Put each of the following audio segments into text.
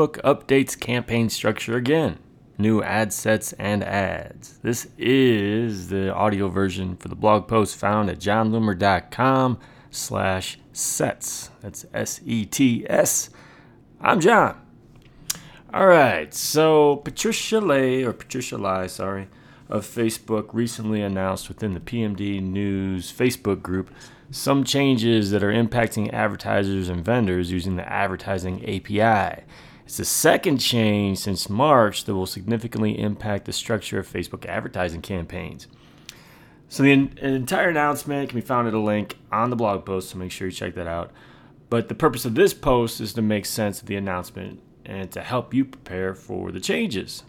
Facebook updates campaign structure again. New ad sets and ads. This is the audio version for the blog post found at jonloomer.com slash sets. That's S-E-T-S. I'm Jon. All right, so Patricia Lay, or Patricia Lai, sorry, of Facebook recently announced within the PMD News Facebook group some changes that are impacting advertisers and vendors using the advertising API. It's the second change since March that will significantly impact the structure of Facebook advertising campaigns. So, the entire announcement can be found at a link on the blog post, so make sure you check that out. But the purpose of this post is to make sense of the announcement and to help you prepare for the changes.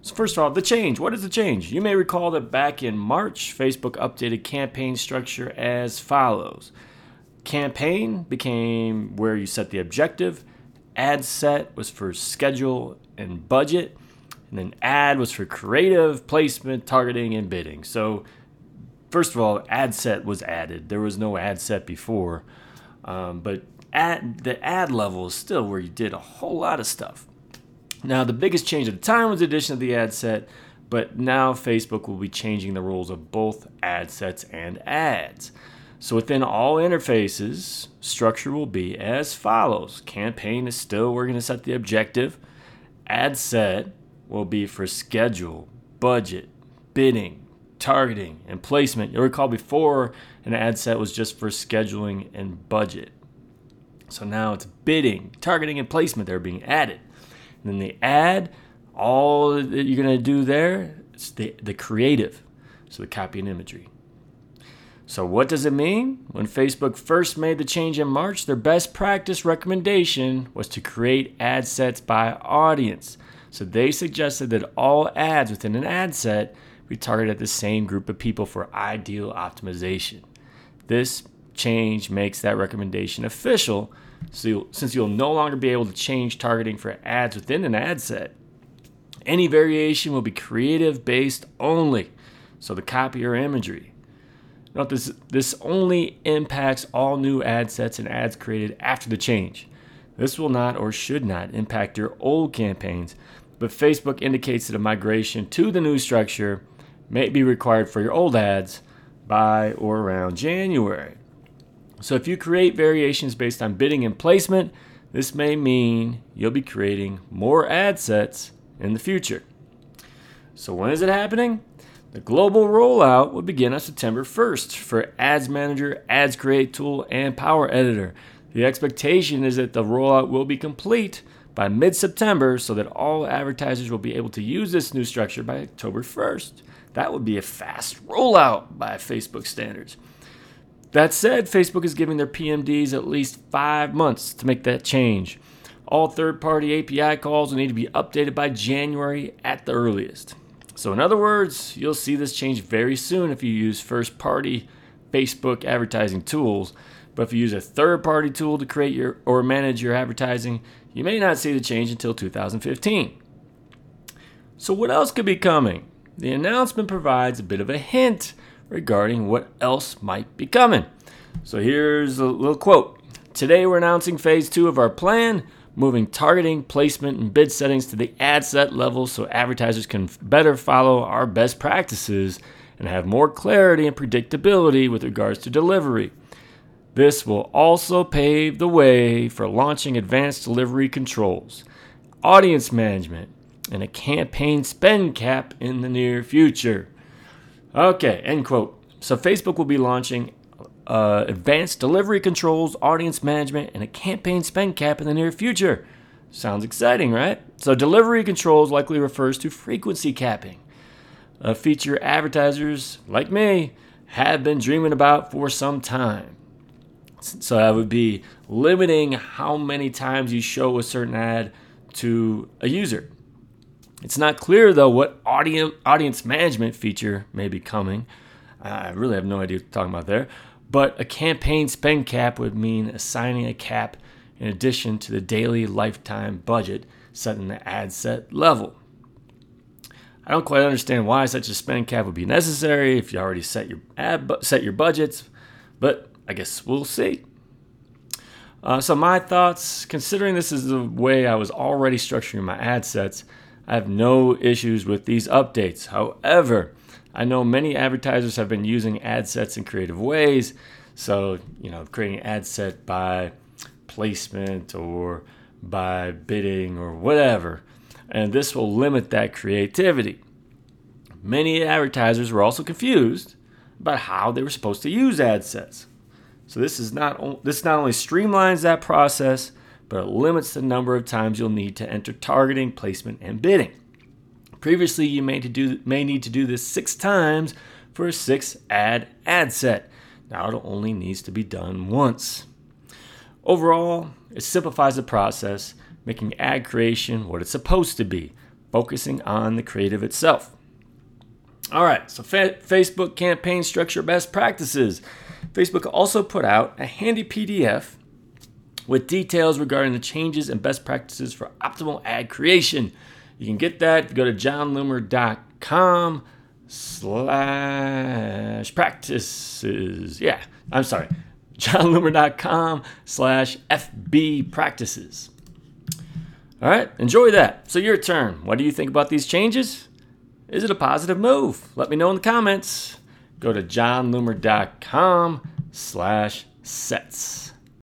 So, first of all, the change. What is the change? You may recall that back in March, Facebook updated campaign structure as follows Campaign became where you set the objective, ad set was for schedule and budget, and then ad was for creative, placement, targeting, and bidding. So, first of all, ad set was added. There was no ad set before, um, but ad, the ad level is still where you did a whole lot of stuff. Now, the biggest change at the time was the addition of the ad set, but now Facebook will be changing the rules of both ad sets and ads. So within all interfaces, structure will be as follows. Campaign is still, we're going to set the objective. Ad set will be for schedule, budget, bidding, targeting, and placement. You'll recall before an ad set was just for scheduling and budget. So now it's bidding, targeting, and placement that are being added. And then the ad, all that you're going to do there, it's the, the creative, so the copy and imagery. So, what does it mean? When Facebook first made the change in March, their best practice recommendation was to create ad sets by audience. So, they suggested that all ads within an ad set be targeted at the same group of people for ideal optimization. This change makes that recommendation official so you'll, since you'll no longer be able to change targeting for ads within an ad set, any variation will be creative based only. So the copy or imagery. Note this this only impacts all new ad sets and ads created after the change. This will not or should not impact your old campaigns, but Facebook indicates that a migration to the new structure may be required for your old ads by or around January. So if you create variations based on bidding and placement, this may mean you'll be creating more ad sets in the future. So when is it happening? The global rollout will begin on September 1st for Ads Manager, Ads Create Tool, and Power Editor. The expectation is that the rollout will be complete by mid September so that all advertisers will be able to use this new structure by October 1st. That would be a fast rollout by Facebook standards. That said, Facebook is giving their PMDs at least five months to make that change. All third party API calls will need to be updated by January at the earliest. So, in other words, you'll see this change very soon if you use first party Facebook advertising tools. But if you use a third party tool to create your or manage your advertising, you may not see the change until 2015. So, what else could be coming? The announcement provides a bit of a hint regarding what else might be coming. So here's a little quote. Today we're announcing phase two of our plan, moving targeting, placement, and bid settings to the ad set level so advertisers can better follow our best practices and have more clarity and predictability with regards to delivery. This will also pave the way for launching advanced delivery controls, audience management, and a campaign spend cap in the near future. Okay, end quote. So Facebook will be launching uh, advanced delivery controls, audience management, and a campaign spend cap in the near future. Sounds exciting, right? So delivery controls likely refers to frequency capping, a feature advertisers like me have been dreaming about for some time. So that would be limiting how many times you show a certain ad to a user. It's not clear though what audience audience management feature may be coming. I really have no idea what you're talking about there. But a campaign spend cap would mean assigning a cap in addition to the daily lifetime budget set in the ad set level. I don't quite understand why such a spend cap would be necessary if you already set your ad bu- set your budgets, but I guess we'll see. Uh, so, my thoughts considering this is the way I was already structuring my ad sets, I have no issues with these updates. However, I know many advertisers have been using ad sets in creative ways. So, you know, creating ad set by placement or by bidding or whatever. And this will limit that creativity. Many advertisers were also confused about how they were supposed to use ad sets. So this is not this not only streamlines that process, but it limits the number of times you'll need to enter targeting, placement, and bidding. Previously, you may, to do, may need to do this six times for a six ad ad set. Now it only needs to be done once. Overall, it simplifies the process, making ad creation what it's supposed to be, focusing on the creative itself. All right, so fa- Facebook campaign structure best practices. Facebook also put out a handy PDF with details regarding the changes and best practices for optimal ad creation. You can get that. Go to jonloomer.com slash practices. Yeah, I'm sorry. jonloomer.com slash FB practices. All right, enjoy that. So, your turn. What do you think about these changes? Is it a positive move? Let me know in the comments. Go to jonloomer.com slash sets.